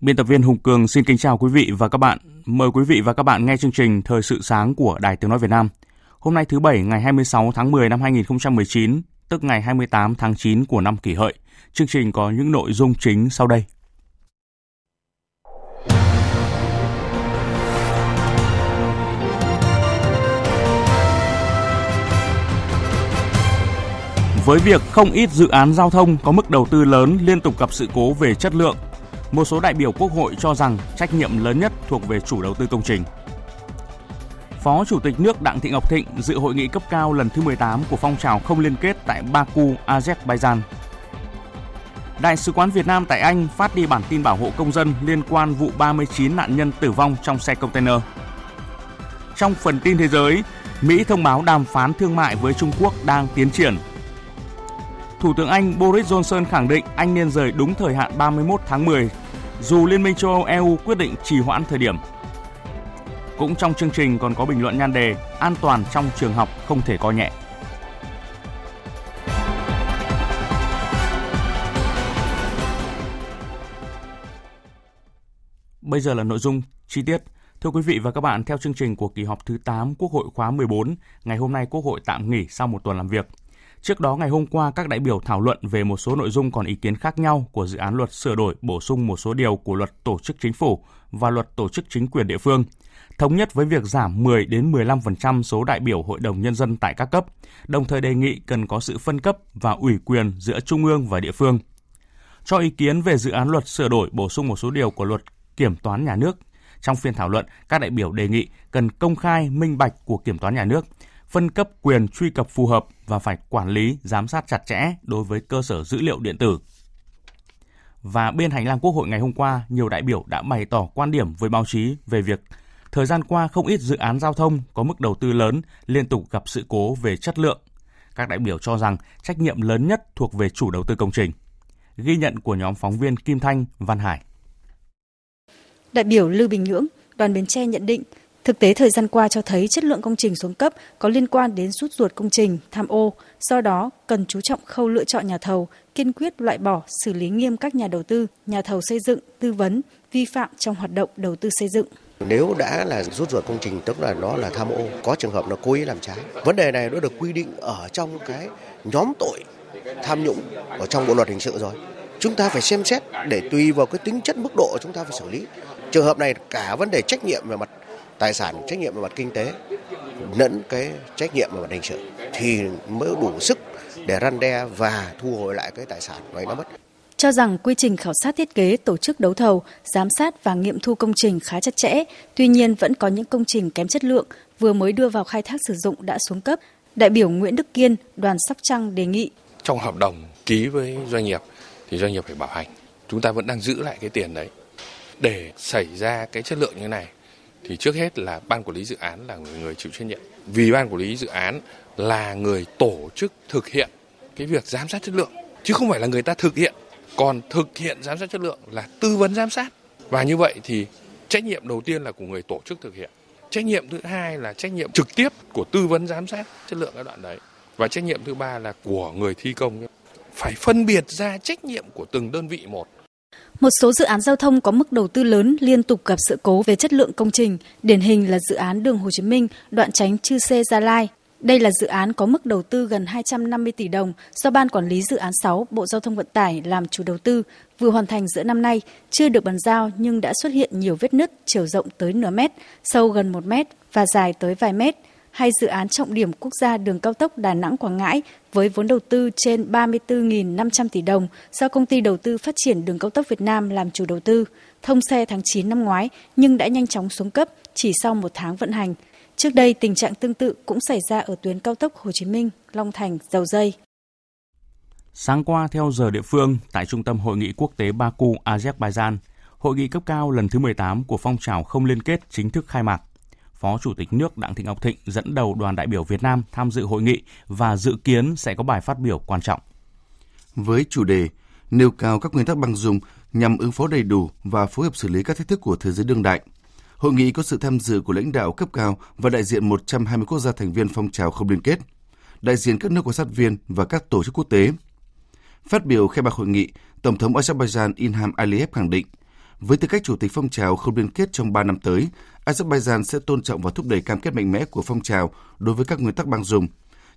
Biên tập viên Hùng Cường xin kính chào quý vị và các bạn. Mời quý vị và các bạn nghe chương trình Thời sự sáng của Đài Tiếng Nói Việt Nam. Hôm nay thứ Bảy ngày 26 tháng 10 năm 2019, tức ngày 28 tháng 9 của năm kỷ hợi. Chương trình có những nội dung chính sau đây. Với việc không ít dự án giao thông có mức đầu tư lớn liên tục gặp sự cố về chất lượng, một số đại biểu Quốc hội cho rằng trách nhiệm lớn nhất thuộc về chủ đầu tư công trình. Phó Chủ tịch nước Đặng Thị Ngọc Thịnh dự hội nghị cấp cao lần thứ 18 của phong trào không liên kết tại Baku, Azerbaijan. Đại sứ quán Việt Nam tại Anh phát đi bản tin bảo hộ công dân liên quan vụ 39 nạn nhân tử vong trong xe container. Trong phần tin thế giới, Mỹ thông báo đàm phán thương mại với Trung Quốc đang tiến triển Thủ tướng Anh Boris Johnson khẳng định Anh nên rời đúng thời hạn 31 tháng 10, dù Liên minh châu Âu EU quyết định trì hoãn thời điểm. Cũng trong chương trình còn có bình luận nhan đề An toàn trong trường học không thể coi nhẹ. Bây giờ là nội dung chi tiết. Thưa quý vị và các bạn, theo chương trình của kỳ họp thứ 8 Quốc hội khóa 14, ngày hôm nay Quốc hội tạm nghỉ sau một tuần làm việc. Trước đó ngày hôm qua, các đại biểu thảo luận về một số nội dung còn ý kiến khác nhau của dự án luật sửa đổi bổ sung một số điều của luật tổ chức chính phủ và luật tổ chức chính quyền địa phương, thống nhất với việc giảm 10 đến 15% số đại biểu Hội đồng nhân dân tại các cấp, đồng thời đề nghị cần có sự phân cấp và ủy quyền giữa trung ương và địa phương. Cho ý kiến về dự án luật sửa đổi bổ sung một số điều của luật kiểm toán nhà nước, trong phiên thảo luận, các đại biểu đề nghị cần công khai minh bạch của kiểm toán nhà nước, phân cấp quyền truy cập phù hợp và phải quản lý, giám sát chặt chẽ đối với cơ sở dữ liệu điện tử. Và bên hành lang Quốc hội ngày hôm qua, nhiều đại biểu đã bày tỏ quan điểm với báo chí về việc thời gian qua không ít dự án giao thông có mức đầu tư lớn liên tục gặp sự cố về chất lượng. Các đại biểu cho rằng trách nhiệm lớn nhất thuộc về chủ đầu tư công trình. Ghi nhận của nhóm phóng viên Kim Thanh, Văn Hải. Đại biểu Lưu Bình Nhưỡng, đoàn Bến Tre nhận định Thực tế thời gian qua cho thấy chất lượng công trình xuống cấp có liên quan đến rút ruột công trình, tham ô, do đó cần chú trọng khâu lựa chọn nhà thầu, kiên quyết loại bỏ, xử lý nghiêm các nhà đầu tư, nhà thầu xây dựng, tư vấn, vi phạm trong hoạt động đầu tư xây dựng. Nếu đã là rút ruột công trình tức là nó là tham ô, có trường hợp nó cố ý làm trái. Vấn đề này nó được quy định ở trong cái nhóm tội tham nhũng ở trong bộ luật hình sự rồi. Chúng ta phải xem xét để tùy vào cái tính chất mức độ chúng ta phải xử lý. Trường hợp này cả vấn đề trách nhiệm về mặt tài sản trách nhiệm về mặt kinh tế lẫn cái trách nhiệm về mặt hình sự thì mới đủ sức để răn đe và thu hồi lại cái tài sản này nó mất cho rằng quy trình khảo sát thiết kế, tổ chức đấu thầu, giám sát và nghiệm thu công trình khá chặt chẽ, tuy nhiên vẫn có những công trình kém chất lượng vừa mới đưa vào khai thác sử dụng đã xuống cấp. Đại biểu Nguyễn Đức Kiên, đoàn Sóc Trăng đề nghị trong hợp đồng ký với doanh nghiệp thì doanh nghiệp phải bảo hành. Chúng ta vẫn đang giữ lại cái tiền đấy để xảy ra cái chất lượng như này thì trước hết là ban quản lý dự án là người người chịu trách nhiệm. Vì ban quản lý dự án là người tổ chức thực hiện cái việc giám sát chất lượng, chứ không phải là người ta thực hiện. Còn thực hiện giám sát chất lượng là tư vấn giám sát. Và như vậy thì trách nhiệm đầu tiên là của người tổ chức thực hiện. Trách nhiệm thứ hai là trách nhiệm trực tiếp của tư vấn giám sát chất lượng cái đoạn đấy. Và trách nhiệm thứ ba là của người thi công phải phân biệt ra trách nhiệm của từng đơn vị một một số dự án giao thông có mức đầu tư lớn liên tục gặp sự cố về chất lượng công trình, điển hình là dự án đường Hồ Chí Minh, đoạn tránh Chư Sê Gia Lai. Đây là dự án có mức đầu tư gần 250 tỷ đồng do Ban Quản lý Dự án 6 Bộ Giao thông Vận tải làm chủ đầu tư, vừa hoàn thành giữa năm nay, chưa được bàn giao nhưng đã xuất hiện nhiều vết nứt chiều rộng tới nửa mét, sâu gần một mét và dài tới vài mét hai dự án trọng điểm quốc gia đường cao tốc Đà Nẵng Quảng Ngãi với vốn đầu tư trên 34.500 tỷ đồng do công ty đầu tư phát triển đường cao tốc Việt Nam làm chủ đầu tư, thông xe tháng 9 năm ngoái nhưng đã nhanh chóng xuống cấp chỉ sau một tháng vận hành. Trước đây, tình trạng tương tự cũng xảy ra ở tuyến cao tốc Hồ Chí Minh, Long Thành, Dầu Dây. Sáng qua theo giờ địa phương, tại Trung tâm Hội nghị Quốc tế Baku, Azerbaijan, Hội nghị cấp cao lần thứ 18 của phong trào không liên kết chính thức khai mạc. Phó Chủ tịch nước Đặng Thị Ngọc Thịnh dẫn đầu đoàn đại biểu Việt Nam tham dự hội nghị và dự kiến sẽ có bài phát biểu quan trọng. Với chủ đề nêu cao các nguyên tắc bằng dùng nhằm ứng phó đầy đủ và phối hợp xử lý các thách thức của thế giới đương đại. Hội nghị có sự tham dự của lãnh đạo cấp cao và đại diện 120 quốc gia thành viên phong trào không liên kết, đại diện các nước quan sát viên và các tổ chức quốc tế. Phát biểu khai mạc hội nghị, Tổng thống Azerbaijan Ilham Aliyev khẳng định, với tư cách chủ tịch phong trào không liên kết trong 3 năm tới, Azerbaijan sẽ tôn trọng và thúc đẩy cam kết mạnh mẽ của phong trào đối với các nguyên tắc bằng dùng,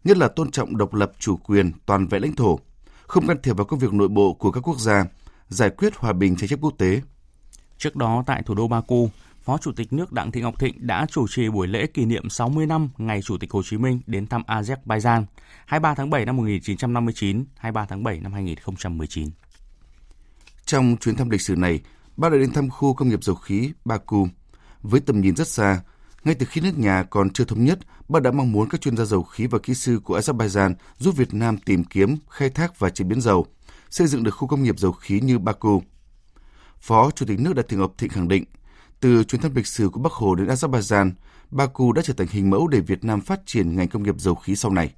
nhất là tôn trọng độc lập chủ quyền toàn vẹn lãnh thổ, không can thiệp vào công việc nội bộ của các quốc gia, giải quyết hòa bình tranh chấp quốc tế. Trước đó tại thủ đô Baku, Phó Chủ tịch nước Đặng Thị Ngọc Thịnh đã chủ trì buổi lễ kỷ niệm 60 năm ngày Chủ tịch Hồ Chí Minh đến thăm Azerbaijan 23 tháng 7 năm 1959, 23 tháng 7 năm 2019. Trong chuyến thăm lịch sử này, Bác đã đến thăm khu công nghiệp dầu khí Baku. Với tầm nhìn rất xa, ngay từ khi nước nhà còn chưa thống nhất, bác đã mong muốn các chuyên gia dầu khí và kỹ sư của Azerbaijan giúp Việt Nam tìm kiếm, khai thác và chế biến dầu, xây dựng được khu công nghiệp dầu khí như Baku. Phó Chủ tịch nước Đặng Thị Ngọc Thịnh khẳng định, từ chuyến thăm lịch sử của Bắc Hồ đến Azerbaijan, Baku đã trở thành hình mẫu để Việt Nam phát triển ngành công nghiệp dầu khí sau này.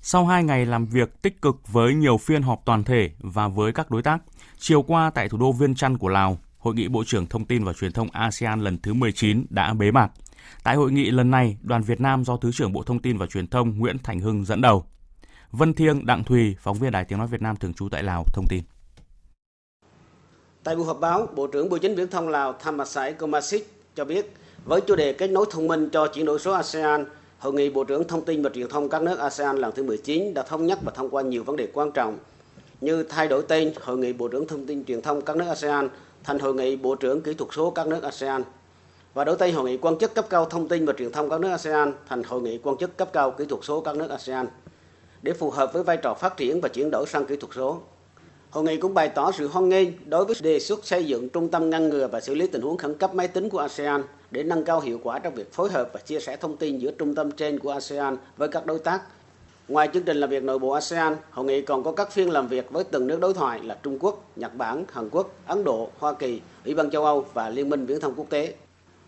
Sau hai ngày làm việc tích cực với nhiều phiên họp toàn thể và với các đối tác, chiều qua tại thủ đô Viên Chăn của Lào, Hội nghị Bộ trưởng Thông tin và Truyền thông ASEAN lần thứ 19 đã bế mạc. Tại hội nghị lần này, đoàn Việt Nam do Thứ trưởng Bộ Thông tin và Truyền thông Nguyễn Thành Hưng dẫn đầu. Vân Thiêng, Đặng Thùy, phóng viên Đài Tiếng Nói Việt Nam thường trú tại Lào, thông tin. Tại buổi họp báo, Bộ trưởng Bộ Chính Viễn thông Lào Thammasai Komasic cho biết, với chủ đề kết nối thông minh cho chuyển đổi số ASEAN, Hội nghị Bộ trưởng Thông tin và Truyền thông các nước ASEAN lần thứ 19 đã thống nhất và thông qua nhiều vấn đề quan trọng như thay đổi tên Hội nghị Bộ trưởng Thông tin Truyền thông các nước ASEAN thành Hội nghị Bộ trưởng Kỹ thuật số các nước ASEAN và đổi Tây Hội nghị quan chức cấp cao thông tin và truyền thông các nước ASEAN thành Hội nghị quan chức cấp cao kỹ thuật số các nước ASEAN để phù hợp với vai trò phát triển và chuyển đổi sang kỹ thuật số. Hội nghị cũng bày tỏ sự hoan nghênh đối với đề xuất xây dựng trung tâm ngăn ngừa và xử lý tình huống khẩn cấp máy tính của ASEAN để nâng cao hiệu quả trong việc phối hợp và chia sẻ thông tin giữa trung tâm trên của ASEAN với các đối tác. Ngoài chương trình làm việc nội bộ ASEAN, hội nghị còn có các phiên làm việc với từng nước đối thoại là Trung Quốc, Nhật Bản, Hàn Quốc, Ấn Độ, Hoa Kỳ, Ủy ban châu Âu và Liên minh Viễn thông quốc tế.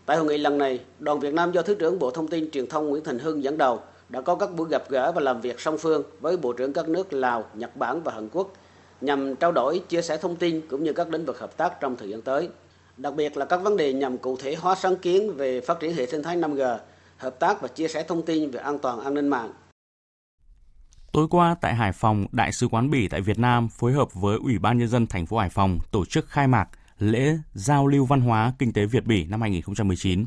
Tại hội nghị lần này, đoàn Việt Nam do Thứ trưởng Bộ Thông tin Truyền thông Nguyễn Thành Hưng dẫn đầu đã có các buổi gặp gỡ và làm việc song phương với Bộ trưởng các nước Lào, Nhật Bản và Hàn Quốc nhằm trao đổi, chia sẻ thông tin cũng như các lĩnh vực hợp tác trong thời gian tới. Đặc biệt là các vấn đề nhằm cụ thể hóa sáng kiến về phát triển hệ sinh thái 5G, hợp tác và chia sẻ thông tin về an toàn an ninh mạng. Tối qua tại Hải Phòng, Đại sứ quán Bỉ tại Việt Nam phối hợp với Ủy ban nhân dân thành phố Hải Phòng tổ chức khai mạc lễ giao lưu văn hóa kinh tế Việt Bỉ năm 2019.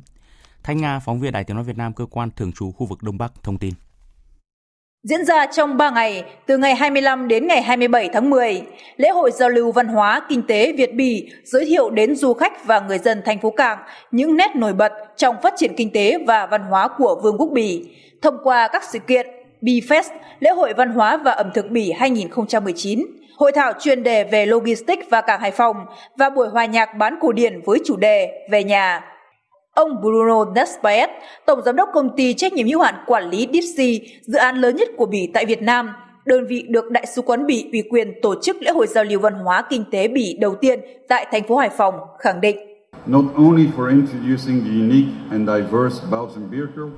Thanh Nga, phóng viên Đài Tiếng nói Việt Nam cơ quan thường trú khu vực Đông Bắc thông tin. Diễn ra trong 3 ngày, từ ngày 25 đến ngày 27 tháng 10, lễ hội giao lưu văn hóa kinh tế Việt Bỉ giới thiệu đến du khách và người dân thành phố Cảng những nét nổi bật trong phát triển kinh tế và văn hóa của Vương quốc Bỉ thông qua các sự kiện Bifest, lễ hội văn hóa và ẩm thực Bỉ 2019, hội thảo chuyên đề về logistics và cảng Hải Phòng và buổi hòa nhạc bán cổ điển với chủ đề Về nhà. Ông Bruno Nespaet, Tổng Giám đốc Công ty Trách nhiệm hữu hạn Quản lý Dipsy, dự án lớn nhất của Bỉ tại Việt Nam, đơn vị được Đại sứ quán Bỉ ủy quyền tổ chức lễ hội giao lưu văn hóa kinh tế Bỉ đầu tiên tại thành phố Hải Phòng, khẳng định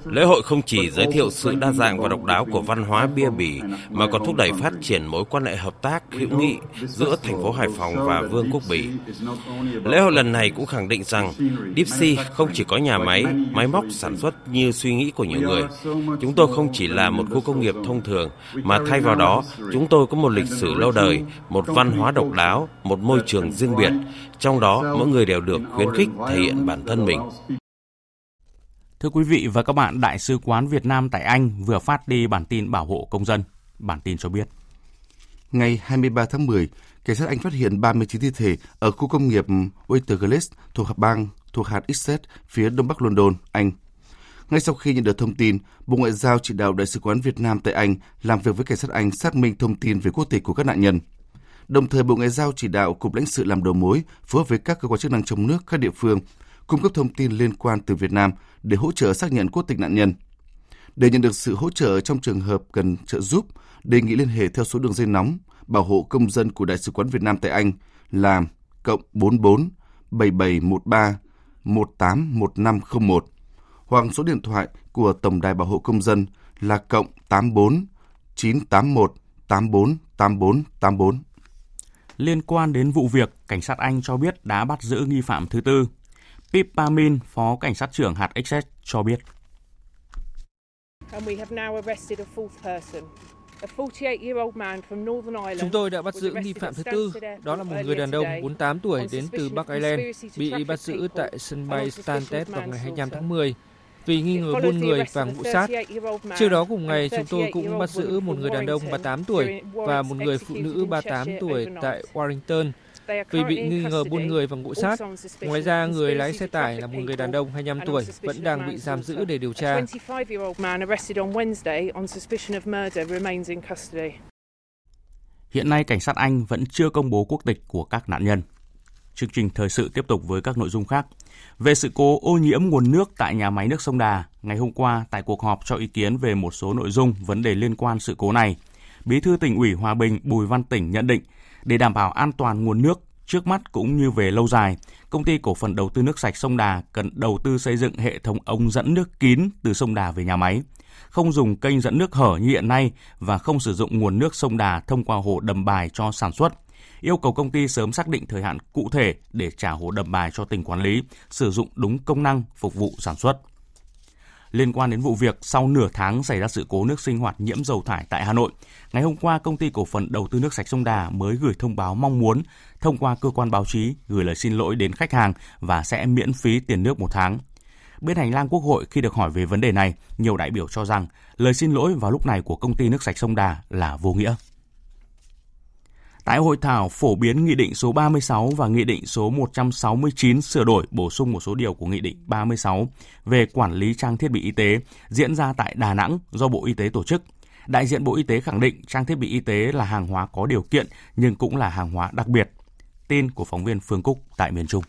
Lễ hội không chỉ giới thiệu sự đa dạng và độc đáo của văn hóa bia bỉ mà còn thúc đẩy phát triển mối quan hệ hợp tác hữu nghị giữa thành phố Hải Phòng và Vương quốc Bỉ. Lễ hội lần này cũng khẳng định rằng Dipsy không chỉ có nhà máy, máy móc sản xuất như suy nghĩ của nhiều người. Chúng tôi không chỉ là một khu công nghiệp thông thường mà thay vào đó chúng tôi có một lịch sử lâu đời, một văn hóa độc đáo, một môi trường riêng biệt. Trong đó mỗi người đều được khuyến khích thể hiện bản thân mình. Thưa quý vị và các bạn, Đại sứ quán Việt Nam tại Anh vừa phát đi bản tin bảo hộ công dân. Bản tin cho biết. Ngày 23 tháng 10, cảnh sát Anh phát hiện 39 thi thể ở khu công nghiệp Waterglass thuộc hạt bang thuộc hạt Essex phía đông bắc London, Anh. Ngay sau khi nhận được thông tin, Bộ Ngoại giao chỉ đạo Đại sứ quán Việt Nam tại Anh làm việc với cảnh sát Anh xác minh thông tin về quốc tịch của các nạn nhân. Đồng thời, Bộ Ngoại giao chỉ đạo Cục lãnh sự làm đầu mối phối hợp với các cơ quan chức năng trong nước, các địa phương cung cấp thông tin liên quan từ Việt Nam để hỗ trợ xác nhận quốc tịch nạn nhân. Để nhận được sự hỗ trợ trong trường hợp cần trợ giúp, đề nghị liên hệ theo số đường dây nóng bảo hộ công dân của Đại sứ quán Việt Nam tại Anh là cộng 44 7713 181501 hoặc số điện thoại của Tổng đài Bảo hộ Công dân là cộng 84 981 84 84 84. Liên quan đến vụ việc, cảnh sát Anh cho biết đã bắt giữ nghi phạm thứ tư. Pippa Min, Phó Cảnh sát trưởng hạt Essex cho biết. Chúng tôi đã bắt giữ nghi phạm thứ tư, đó là một người đàn ông 48 tuổi đến từ Bắc Ireland, bị bắt giữ tại sân bay Stansted vào ngày 25 tháng 10 vì nghi ngờ buôn người và ngụ sát. Trước đó cùng ngày, chúng tôi cũng bắt giữ một người đàn ông 38 tuổi và một người phụ nữ 38 tuổi tại Warrington vì bị nghi ngờ buôn người và ngụ sát. Ngoài ra, người lái xe tải là một người đàn ông 25 tuổi vẫn đang bị giam giữ để điều tra. Hiện nay, cảnh sát Anh vẫn chưa công bố quốc tịch của các nạn nhân. Chương trình thời sự tiếp tục với các nội dung khác. Về sự cố ô nhiễm nguồn nước tại nhà máy nước sông Đà, ngày hôm qua tại cuộc họp cho ý kiến về một số nội dung vấn đề liên quan sự cố này, Bí thư tỉnh ủy Hòa Bình Bùi Văn Tỉnh nhận định để đảm bảo an toàn nguồn nước trước mắt cũng như về lâu dài, công ty cổ phần đầu tư nước sạch sông Đà cần đầu tư xây dựng hệ thống ống dẫn nước kín từ sông Đà về nhà máy, không dùng kênh dẫn nước hở như hiện nay và không sử dụng nguồn nước sông Đà thông qua hồ đầm bài cho sản xuất yêu cầu công ty sớm xác định thời hạn cụ thể để trả hồ đầm bài cho tỉnh quản lý, sử dụng đúng công năng phục vụ sản xuất. Liên quan đến vụ việc sau nửa tháng xảy ra sự cố nước sinh hoạt nhiễm dầu thải tại Hà Nội, ngày hôm qua công ty cổ phần đầu tư nước sạch sông Đà mới gửi thông báo mong muốn thông qua cơ quan báo chí gửi lời xin lỗi đến khách hàng và sẽ miễn phí tiền nước một tháng. Bên hành lang Quốc hội khi được hỏi về vấn đề này, nhiều đại biểu cho rằng lời xin lỗi vào lúc này của công ty nước sạch sông Đà là vô nghĩa. Tại hội thảo phổ biến Nghị định số 36 và Nghị định số 169 sửa đổi bổ sung một số điều của Nghị định 36 về quản lý trang thiết bị y tế diễn ra tại Đà Nẵng do Bộ Y tế tổ chức. Đại diện Bộ Y tế khẳng định trang thiết bị y tế là hàng hóa có điều kiện nhưng cũng là hàng hóa đặc biệt. Tin của phóng viên Phương Cúc tại miền Trung.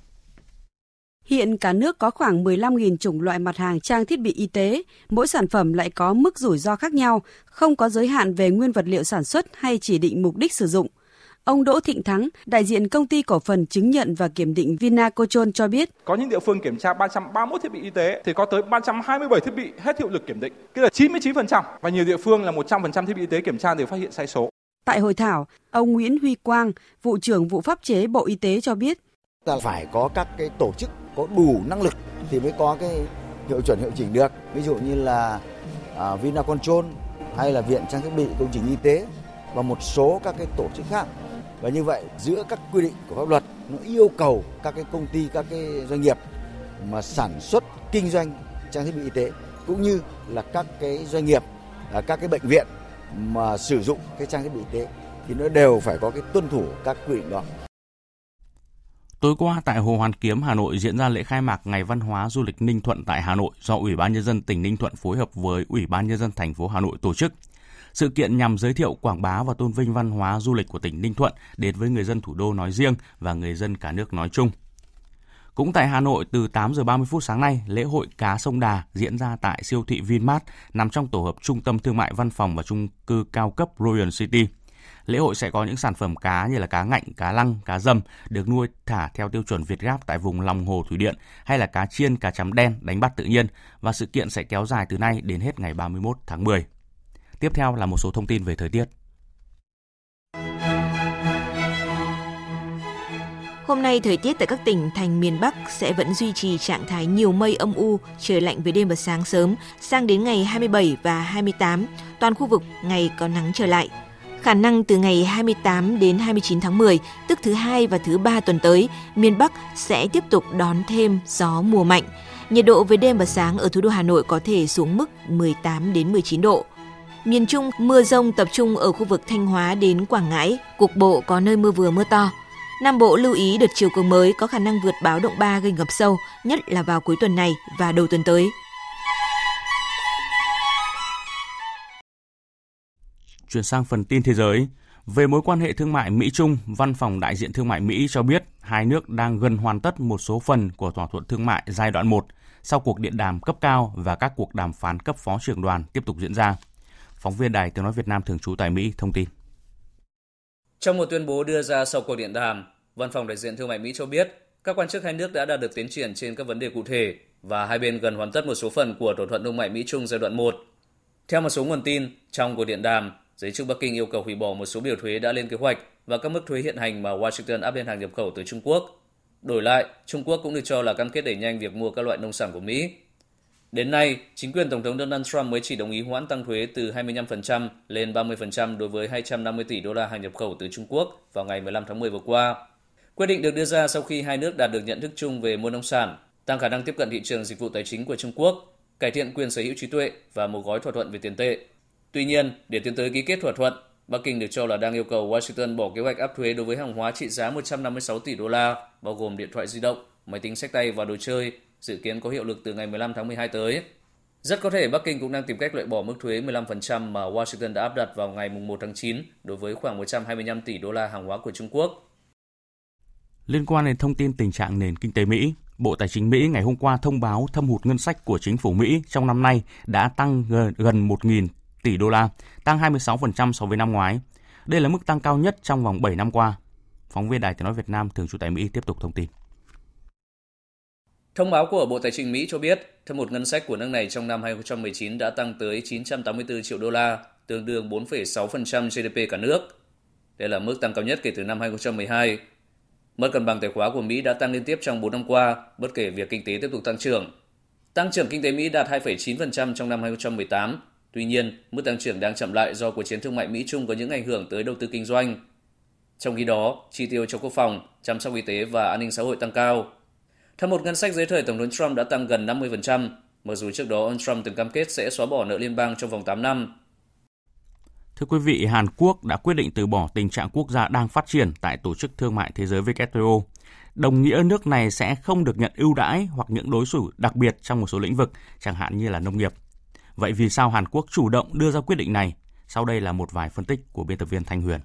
Hiện cả nước có khoảng 15.000 chủng loại mặt hàng trang thiết bị y tế, mỗi sản phẩm lại có mức rủi ro khác nhau, không có giới hạn về nguyên vật liệu sản xuất hay chỉ định mục đích sử dụng – Ông Đỗ Thịnh Thắng, đại diện công ty cổ phần chứng nhận và kiểm định Vinacochon cho biết. Có những địa phương kiểm tra 331 thiết bị y tế thì có tới 327 thiết bị hết hiệu lực kiểm định, tức là 99% và nhiều địa phương là 100% thiết bị y tế kiểm tra đều phát hiện sai số. Tại hội thảo, ông Nguyễn Huy Quang, vụ trưởng vụ pháp chế Bộ Y tế cho biết. Ta phải có các cái tổ chức có đủ năng lực thì mới có cái hiệu chuẩn hiệu chỉnh được. Ví dụ như là uh, Vinacontrol hay là Viện Trang thiết bị công trình y tế và một số các cái tổ chức khác và như vậy giữa các quy định của pháp luật nó yêu cầu các cái công ty các cái doanh nghiệp mà sản xuất kinh doanh trang thiết bị y tế cũng như là các cái doanh nghiệp à, các cái bệnh viện mà sử dụng cái trang thiết bị y tế thì nó đều phải có cái tuân thủ các quy định đó. Tối qua tại Hồ Hoàn Kiếm, Hà Nội diễn ra lễ khai mạc Ngày Văn hóa Du lịch Ninh Thuận tại Hà Nội do Ủy ban nhân dân tỉnh Ninh Thuận phối hợp với Ủy ban nhân dân thành phố Hà Nội tổ chức. Sự kiện nhằm giới thiệu quảng bá và tôn vinh văn hóa du lịch của tỉnh Ninh Thuận đến với người dân thủ đô nói riêng và người dân cả nước nói chung. Cũng tại Hà Nội, từ 8 giờ 30 phút sáng nay, lễ hội cá sông Đà diễn ra tại siêu thị Vinmart, nằm trong tổ hợp trung tâm thương mại văn phòng và trung cư cao cấp Royal City. Lễ hội sẽ có những sản phẩm cá như là cá ngạnh, cá lăng, cá dầm được nuôi thả theo tiêu chuẩn Việt Gáp tại vùng lòng hồ thủy điện hay là cá chiên, cá chấm đen đánh bắt tự nhiên và sự kiện sẽ kéo dài từ nay đến hết ngày 31 tháng 10. Tiếp theo là một số thông tin về thời tiết. Hôm nay, thời tiết tại các tỉnh thành miền Bắc sẽ vẫn duy trì trạng thái nhiều mây âm u, trời lạnh về đêm và sáng sớm. Sang đến ngày 27 và 28, toàn khu vực ngày có nắng trở lại. Khả năng từ ngày 28 đến 29 tháng 10, tức thứ hai và thứ ba tuần tới, miền Bắc sẽ tiếp tục đón thêm gió mùa mạnh. Nhiệt độ về đêm và sáng ở thủ đô Hà Nội có thể xuống mức 18 đến 19 độ. Miền Trung mưa rông tập trung ở khu vực Thanh Hóa đến Quảng Ngãi, cục bộ có nơi mưa vừa mưa to. Nam Bộ lưu ý đợt chiều cường mới có khả năng vượt báo động 3 gây ngập sâu, nhất là vào cuối tuần này và đầu tuần tới. Chuyển sang phần tin thế giới. Về mối quan hệ thương mại Mỹ-Trung, Văn phòng Đại diện Thương mại Mỹ cho biết hai nước đang gần hoàn tất một số phần của thỏa thuận thương mại giai đoạn 1 sau cuộc điện đàm cấp cao và các cuộc đàm phán cấp phó trưởng đoàn tiếp tục diễn ra. Phóng viên Đài Tiếng Nói Việt Nam thường trú tại Mỹ thông tin. Trong một tuyên bố đưa ra sau cuộc điện đàm, Văn phòng đại diện Thương mại Mỹ cho biết các quan chức hai nước đã đạt được tiến triển trên các vấn đề cụ thể và hai bên gần hoàn tất một số phần của thỏa thuận thương mại Mỹ-Trung giai đoạn 1. Theo một số nguồn tin, trong cuộc điện đàm, giới chức Bắc Kinh yêu cầu hủy bỏ một số biểu thuế đã lên kế hoạch và các mức thuế hiện hành mà Washington áp lên hàng nhập khẩu từ Trung Quốc. Đổi lại, Trung Quốc cũng được cho là cam kết đẩy nhanh việc mua các loại nông sản của Mỹ. Đến nay, chính quyền Tổng thống Donald Trump mới chỉ đồng ý hoãn tăng thuế từ 25% lên 30% đối với 250 tỷ đô la hàng nhập khẩu từ Trung Quốc vào ngày 15 tháng 10 vừa qua. Quyết định được đưa ra sau khi hai nước đạt được nhận thức chung về mua nông sản, tăng khả năng tiếp cận thị trường dịch vụ tài chính của Trung Quốc, cải thiện quyền sở hữu trí tuệ và một gói thỏa thuận về tiền tệ. Tuy nhiên, để tiến tới ký kết thỏa thuận, Bắc Kinh được cho là đang yêu cầu Washington bỏ kế hoạch áp thuế đối với hàng hóa trị giá 156 tỷ đô la, bao gồm điện thoại di động, máy tính sách tay và đồ chơi, dự kiến có hiệu lực từ ngày 15 tháng 12 tới. Rất có thể Bắc Kinh cũng đang tìm cách loại bỏ mức thuế 15% mà Washington đã áp đặt vào ngày 1 tháng 9 đối với khoảng 125 tỷ đô la hàng hóa của Trung Quốc. Liên quan đến thông tin tình trạng nền kinh tế Mỹ, Bộ Tài chính Mỹ ngày hôm qua thông báo thâm hụt ngân sách của chính phủ Mỹ trong năm nay đã tăng gần 1.000 tỷ đô la, tăng 26% so với năm ngoái. Đây là mức tăng cao nhất trong vòng 7 năm qua. Phóng viên Đài Tiếng Nói Việt Nam thường trú tại Mỹ tiếp tục thông tin. Thông báo của Bộ Tài chính Mỹ cho biết, thâm hụt ngân sách của nước này trong năm 2019 đã tăng tới 984 triệu đô la, tương đương 4,6% GDP cả nước. Đây là mức tăng cao nhất kể từ năm 2012 Mất cân bằng tài khóa của Mỹ đã tăng liên tiếp trong 4 năm qua, bất kể việc kinh tế tiếp tục tăng trưởng. Tăng trưởng kinh tế Mỹ đạt 2,9% trong năm 2018. Tuy nhiên, mức tăng trưởng đang chậm lại do cuộc chiến thương mại Mỹ-Trung có những ảnh hưởng tới đầu tư kinh doanh. Trong khi đó, chi tiêu cho quốc phòng, chăm sóc y tế và an ninh xã hội tăng cao. Theo một ngân sách dưới thời Tổng thống Trump đã tăng gần 50%, mặc dù trước đó ông Trump từng cam kết sẽ xóa bỏ nợ liên bang trong vòng 8 năm. Thưa quý vị, Hàn Quốc đã quyết định từ bỏ tình trạng quốc gia đang phát triển tại Tổ chức Thương mại Thế giới WTO. Đồng nghĩa nước này sẽ không được nhận ưu đãi hoặc những đối xử đặc biệt trong một số lĩnh vực, chẳng hạn như là nông nghiệp. Vậy vì sao Hàn Quốc chủ động đưa ra quyết định này? Sau đây là một vài phân tích của biên tập viên Thanh Huyền.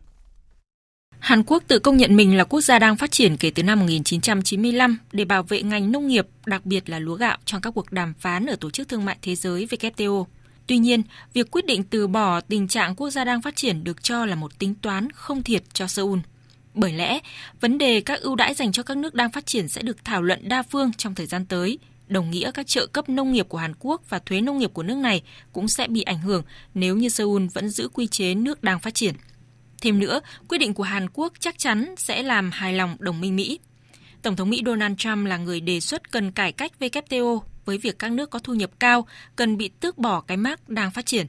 Hàn Quốc tự công nhận mình là quốc gia đang phát triển kể từ năm 1995 để bảo vệ ngành nông nghiệp, đặc biệt là lúa gạo trong các cuộc đàm phán ở Tổ chức Thương mại Thế giới WTO. Tuy nhiên, việc quyết định từ bỏ tình trạng quốc gia đang phát triển được cho là một tính toán không thiệt cho Seoul. Bởi lẽ, vấn đề các ưu đãi dành cho các nước đang phát triển sẽ được thảo luận đa phương trong thời gian tới, đồng nghĩa các trợ cấp nông nghiệp của Hàn Quốc và thuế nông nghiệp của nước này cũng sẽ bị ảnh hưởng nếu như Seoul vẫn giữ quy chế nước đang phát triển. Thêm nữa, quyết định của Hàn Quốc chắc chắn sẽ làm hài lòng đồng minh Mỹ. Tổng thống Mỹ Donald Trump là người đề xuất cần cải cách WTO với việc các nước có thu nhập cao cần bị tước bỏ cái mác đang phát triển.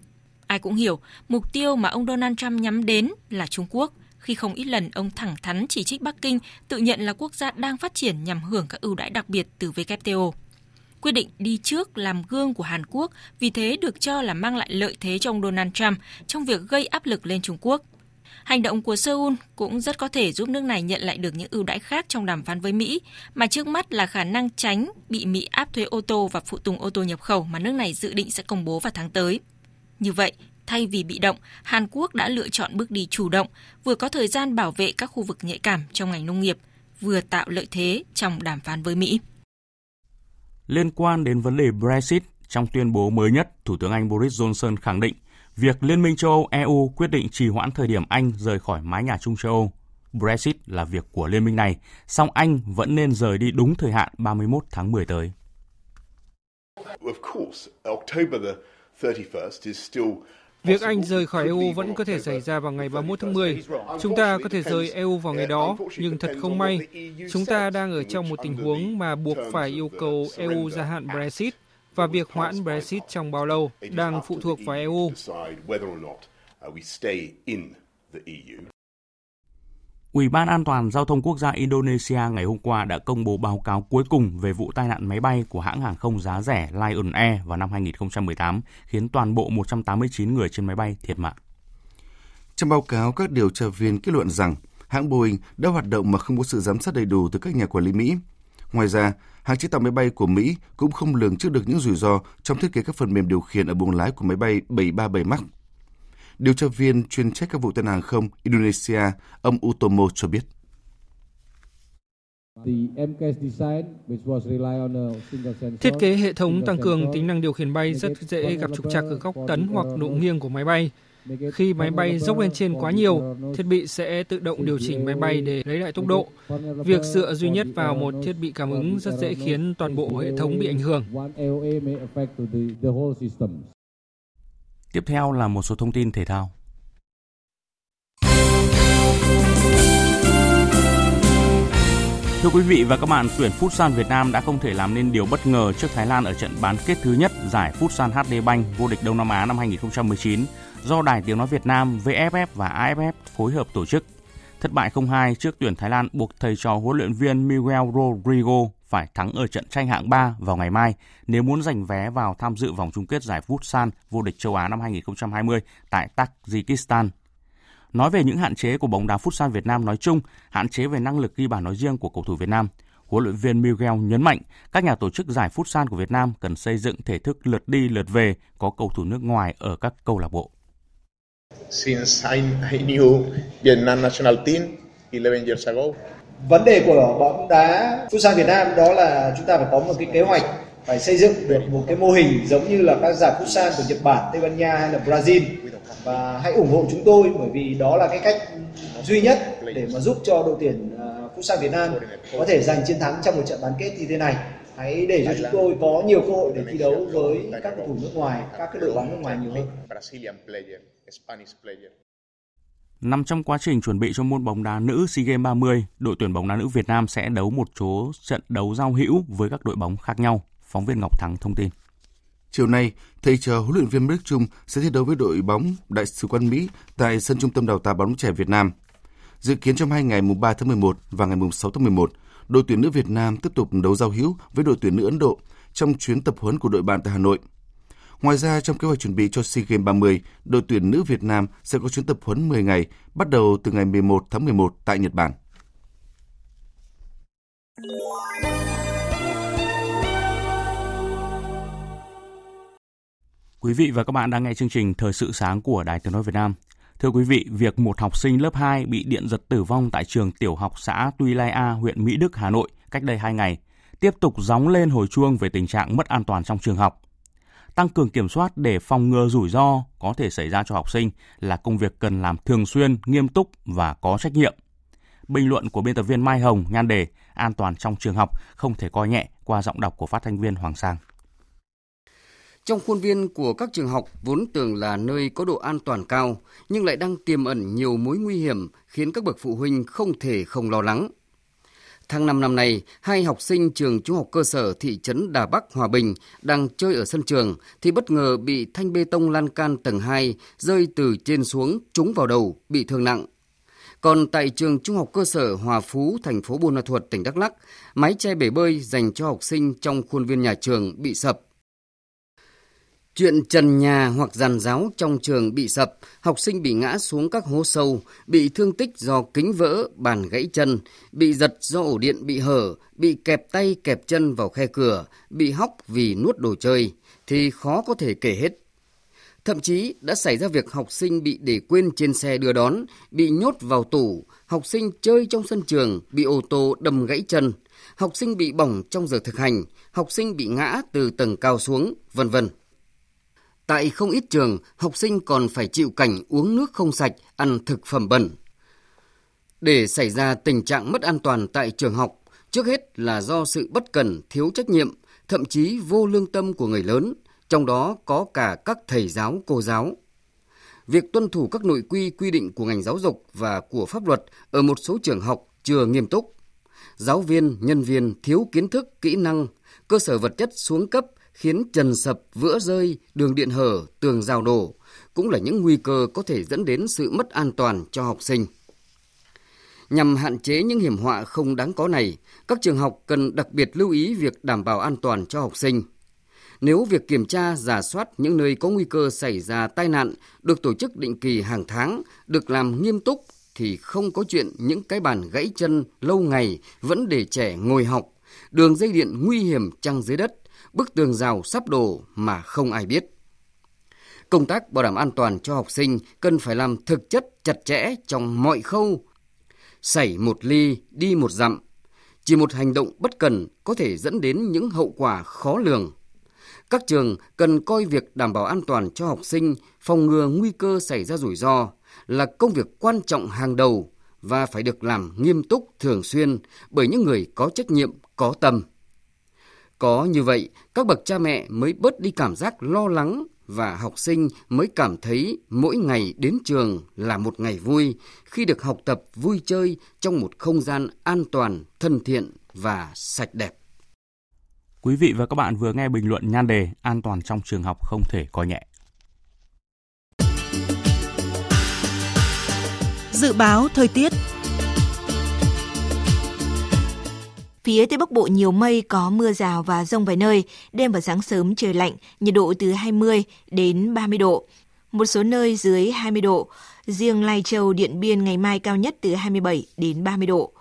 Ai cũng hiểu, mục tiêu mà ông Donald Trump nhắm đến là Trung Quốc, khi không ít lần ông thẳng thắn chỉ trích Bắc Kinh tự nhận là quốc gia đang phát triển nhằm hưởng các ưu đãi đặc biệt từ WTO. Quyết định đi trước làm gương của Hàn Quốc vì thế được cho là mang lại lợi thế cho ông Donald Trump trong việc gây áp lực lên Trung Quốc – Hành động của Seoul cũng rất có thể giúp nước này nhận lại được những ưu đãi khác trong đàm phán với Mỹ, mà trước mắt là khả năng tránh bị Mỹ áp thuế ô tô và phụ tùng ô tô nhập khẩu mà nước này dự định sẽ công bố vào tháng tới. Như vậy, thay vì bị động, Hàn Quốc đã lựa chọn bước đi chủ động, vừa có thời gian bảo vệ các khu vực nhạy cảm trong ngành nông nghiệp, vừa tạo lợi thế trong đàm phán với Mỹ. Liên quan đến vấn đề Brexit, trong tuyên bố mới nhất, Thủ tướng Anh Boris Johnson khẳng định việc Liên minh châu Âu EU quyết định trì hoãn thời điểm Anh rời khỏi mái nhà chung châu Âu. Brexit là việc của liên minh này, song Anh vẫn nên rời đi đúng thời hạn 31 tháng 10 tới. Việc Anh rời khỏi EU vẫn có thể xảy ra vào ngày 31 tháng 10. Chúng ta có thể rời EU vào ngày đó, nhưng thật không may, chúng ta đang ở trong một tình huống mà buộc phải yêu cầu EU gia hạn Brexit và việc hoãn Brexit trong bao lâu đang phụ thuộc vào EU. Ủy ban An toàn Giao thông Quốc gia Indonesia ngày hôm qua đã công bố báo cáo cuối cùng về vụ tai nạn máy bay của hãng hàng không giá rẻ Lion Air vào năm 2018, khiến toàn bộ 189 người trên máy bay thiệt mạng. Trong báo cáo, các điều tra viên kết luận rằng hãng Boeing đã hoạt động mà không có sự giám sát đầy đủ từ các nhà quản lý Mỹ. Ngoài ra, hãng chế tạo máy bay của Mỹ cũng không lường trước được những rủi ro trong thiết kế các phần mềm điều khiển ở buồng lái của máy bay 737 MAX. Điều tra viên chuyên trách các vụ tai nạn hàng không Indonesia, ông Utomo cho biết. Thiết kế hệ thống tăng cường tính năng điều khiển bay rất dễ gặp trục trặc ở góc tấn hoặc độ nghiêng của máy bay. Khi máy bay dốc lên trên quá nhiều, thiết bị sẽ tự động điều chỉnh máy bay để lấy lại tốc độ. Việc dựa duy nhất vào một thiết bị cảm ứng rất dễ khiến toàn bộ hệ thống bị ảnh hưởng. Tiếp theo là một số thông tin thể thao. Thưa quý vị và các bạn, tuyển Futsal Việt Nam đã không thể làm nên điều bất ngờ trước Thái Lan ở trận bán kết thứ nhất giải Futsal HD Bank vô địch Đông Nam Á năm 2019 do Đài Tiếng Nói Việt Nam, VFF và AFF phối hợp tổ chức. Thất bại 0-2 trước tuyển Thái Lan buộc thầy trò huấn luyện viên Miguel Rodrigo phải thắng ở trận tranh hạng 3 vào ngày mai nếu muốn giành vé vào tham dự vòng chung kết giải Futsal vô địch châu Á năm 2020 tại Tajikistan. Nói về những hạn chế của bóng đá Futsal Việt Nam nói chung, hạn chế về năng lực ghi bàn nói riêng của cầu thủ Việt Nam, huấn luyện viên Miguel nhấn mạnh các nhà tổ chức giải Futsal của Việt Nam cần xây dựng thể thức lượt đi lượt về có cầu thủ nước ngoài ở các câu lạc bộ. Since I, I knew Vietnam national team 11 years ago, vấn đề của bóng đá Futsal Việt Nam đó là chúng ta phải có một cái kế hoạch phải xây dựng được một cái mô hình giống như là các giải Futsal của Nhật Bản, Tây Ban Nha hay là Brazil và hãy ủng hộ chúng tôi bởi vì đó là cái cách duy nhất để mà giúp cho đội tuyển uh, Futsal Việt Nam có thể giành chiến thắng trong một trận bán kết như thế này. Hãy để cho chúng tôi có nhiều cơ hội để thi đấu với các cầu thủ nước ngoài, các cái đội bóng nước ngoài nhiều hơn. Nằm trong quá trình chuẩn bị cho môn bóng đá nữ SEA Games 30, đội tuyển bóng đá nữ Việt Nam sẽ đấu một số trận đấu giao hữu với các đội bóng khác nhau. Phóng viên Ngọc Thắng thông tin. Chiều nay, thầy trò huấn luyện viên Đức Trung sẽ thi đấu với đội bóng Đại sứ quán Mỹ tại sân trung tâm đào tạo bóng trẻ Việt Nam. Dự kiến trong hai ngày mùng 3 tháng 11 và ngày mùng 6 tháng 11, đội tuyển nữ Việt Nam tiếp tục đấu giao hữu với đội tuyển nữ Ấn Độ trong chuyến tập huấn của đội bạn tại Hà Nội. Ngoài ra, trong kế hoạch chuẩn bị cho SEA Games 30, đội tuyển nữ Việt Nam sẽ có chuyến tập huấn 10 ngày, bắt đầu từ ngày 11 tháng 11 tại Nhật Bản. Quý vị và các bạn đang nghe chương trình Thời sự sáng của Đài Tiếng Nói Việt Nam. Thưa quý vị, việc một học sinh lớp 2 bị điện giật tử vong tại trường tiểu học xã Tuy Lai A, huyện Mỹ Đức, Hà Nội cách đây 2 ngày, tiếp tục gióng lên hồi chuông về tình trạng mất an toàn trong trường học. Tăng cường kiểm soát để phòng ngừa rủi ro có thể xảy ra cho học sinh là công việc cần làm thường xuyên, nghiêm túc và có trách nhiệm. Bình luận của biên tập viên Mai Hồng nhan đề An toàn trong trường học không thể coi nhẹ qua giọng đọc của phát thanh viên Hoàng Sang. Trong khuôn viên của các trường học vốn tưởng là nơi có độ an toàn cao, nhưng lại đang tiềm ẩn nhiều mối nguy hiểm khiến các bậc phụ huynh không thể không lo lắng. Tháng 5 năm nay, hai học sinh trường trung học cơ sở thị trấn Đà Bắc Hòa Bình đang chơi ở sân trường thì bất ngờ bị thanh bê tông lan can tầng 2 rơi từ trên xuống trúng vào đầu, bị thương nặng. Còn tại trường trung học cơ sở Hòa Phú, thành phố Buôn Ma Thuột, tỉnh Đắk Lắk, mái che bể bơi dành cho học sinh trong khuôn viên nhà trường bị sập Chuyện trần nhà hoặc giàn giáo trong trường bị sập, học sinh bị ngã xuống các hố sâu, bị thương tích do kính vỡ, bàn gãy chân, bị giật do ổ điện bị hở, bị kẹp tay kẹp chân vào khe cửa, bị hóc vì nuốt đồ chơi, thì khó có thể kể hết. Thậm chí đã xảy ra việc học sinh bị để quên trên xe đưa đón, bị nhốt vào tủ, học sinh chơi trong sân trường, bị ô tô đâm gãy chân, học sinh bị bỏng trong giờ thực hành, học sinh bị ngã từ tầng cao xuống, vân vân. Tại không ít trường, học sinh còn phải chịu cảnh uống nước không sạch, ăn thực phẩm bẩn. Để xảy ra tình trạng mất an toàn tại trường học, trước hết là do sự bất cần, thiếu trách nhiệm, thậm chí vô lương tâm của người lớn, trong đó có cả các thầy giáo, cô giáo. Việc tuân thủ các nội quy quy định của ngành giáo dục và của pháp luật ở một số trường học chưa nghiêm túc. Giáo viên, nhân viên thiếu kiến thức, kỹ năng, cơ sở vật chất xuống cấp khiến trần sập, vữa rơi, đường điện hở, tường rào đổ, cũng là những nguy cơ có thể dẫn đến sự mất an toàn cho học sinh. Nhằm hạn chế những hiểm họa không đáng có này, các trường học cần đặc biệt lưu ý việc đảm bảo an toàn cho học sinh. Nếu việc kiểm tra, giả soát những nơi có nguy cơ xảy ra tai nạn được tổ chức định kỳ hàng tháng, được làm nghiêm túc thì không có chuyện những cái bàn gãy chân lâu ngày vẫn để trẻ ngồi học, đường dây điện nguy hiểm trăng dưới đất, bức tường rào sắp đổ mà không ai biết. Công tác bảo đảm an toàn cho học sinh cần phải làm thực chất chặt chẽ trong mọi khâu. Xảy một ly, đi một dặm. Chỉ một hành động bất cần có thể dẫn đến những hậu quả khó lường. Các trường cần coi việc đảm bảo an toàn cho học sinh, phòng ngừa nguy cơ xảy ra rủi ro là công việc quan trọng hàng đầu và phải được làm nghiêm túc thường xuyên bởi những người có trách nhiệm, có tâm. Có như vậy, các bậc cha mẹ mới bớt đi cảm giác lo lắng và học sinh mới cảm thấy mỗi ngày đến trường là một ngày vui khi được học tập vui chơi trong một không gian an toàn, thân thiện và sạch đẹp. Quý vị và các bạn vừa nghe bình luận nhan đề An toàn trong trường học không thể coi nhẹ. Dự báo thời tiết Phía Tây Bắc Bộ nhiều mây, có mưa rào và rông vài nơi. Đêm và sáng sớm trời lạnh, nhiệt độ từ 20 đến 30 độ. Một số nơi dưới 20 độ. Riêng Lai Châu, Điện Biên ngày mai cao nhất từ 27 đến 30 độ.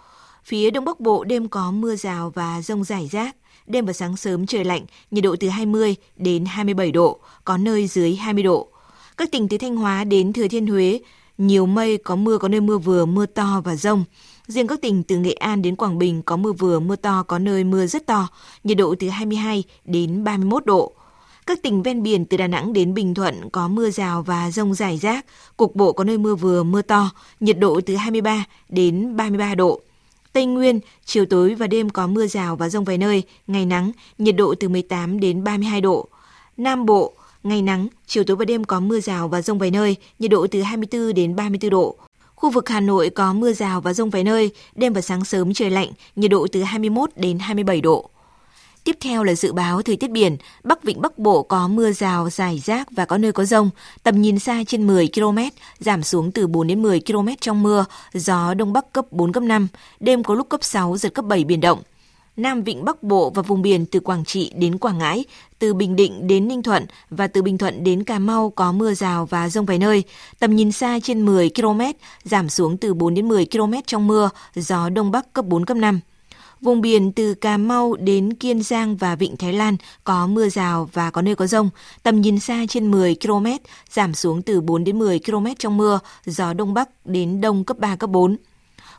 Phía Đông Bắc Bộ đêm có mưa rào và rông rải rác. Đêm và sáng sớm trời lạnh, nhiệt độ từ 20 đến 27 độ, có nơi dưới 20 độ. Các tỉnh từ Thanh Hóa đến Thừa Thiên Huế, nhiều mây, có mưa, có nơi mưa vừa, mưa to và rông. Riêng các tỉnh từ Nghệ An đến Quảng Bình có mưa vừa, mưa to, có nơi mưa rất to, nhiệt độ từ 22 đến 31 độ. Các tỉnh ven biển từ Đà Nẵng đến Bình Thuận có mưa rào và rông rải rác, cục bộ có nơi mưa vừa, mưa to, nhiệt độ từ 23 đến 33 độ. Tây Nguyên, chiều tối và đêm có mưa rào và rông vài nơi, ngày nắng, nhiệt độ từ 18 đến 32 độ. Nam Bộ, ngày nắng, chiều tối và đêm có mưa rào và rông vài nơi, nhiệt độ từ 24 đến 34 độ. Khu vực Hà Nội có mưa rào và rông vài nơi, đêm và sáng sớm trời lạnh, nhiệt độ từ 21 đến 27 độ. Tiếp theo là dự báo thời tiết biển, Bắc Vịnh Bắc Bộ có mưa rào, rải rác và có nơi có rông, tầm nhìn xa trên 10 km, giảm xuống từ 4 đến 10 km trong mưa, gió Đông Bắc cấp 4, cấp 5, đêm có lúc cấp 6, giật cấp 7 biển động. Nam Vịnh Bắc Bộ và vùng biển từ Quảng Trị đến Quảng Ngãi, từ Bình Định đến Ninh Thuận và từ Bình Thuận đến Cà Mau có mưa rào và rông vài nơi. Tầm nhìn xa trên 10 km, giảm xuống từ 4 đến 10 km trong mưa, gió Đông Bắc cấp 4, cấp 5. Vùng biển từ Cà Mau đến Kiên Giang và Vịnh Thái Lan có mưa rào và có nơi có rông. Tầm nhìn xa trên 10 km, giảm xuống từ 4 đến 10 km trong mưa, gió Đông Bắc đến Đông cấp 3, cấp 4.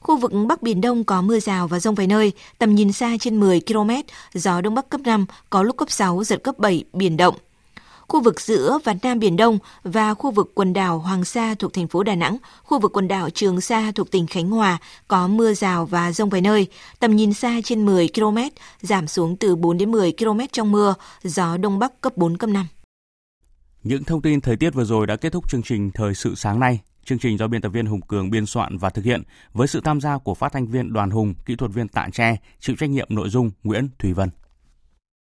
Khu vực Bắc Biển Đông có mưa rào và rông vài nơi, tầm nhìn xa trên 10 km, gió Đông Bắc cấp 5, có lúc cấp 6, giật cấp 7, biển động. Khu vực giữa và Nam Biển Đông và khu vực quần đảo Hoàng Sa thuộc thành phố Đà Nẵng, khu vực quần đảo Trường Sa thuộc tỉnh Khánh Hòa có mưa rào và rông vài nơi, tầm nhìn xa trên 10 km, giảm xuống từ 4 đến 10 km trong mưa, gió Đông Bắc cấp 4, cấp 5. Những thông tin thời tiết vừa rồi đã kết thúc chương trình Thời sự sáng nay. Chương trình do biên tập viên Hùng Cường biên soạn và thực hiện với sự tham gia của phát thanh viên Đoàn Hùng, kỹ thuật viên Tạ Tre, chịu trách nhiệm nội dung Nguyễn Thùy Vân.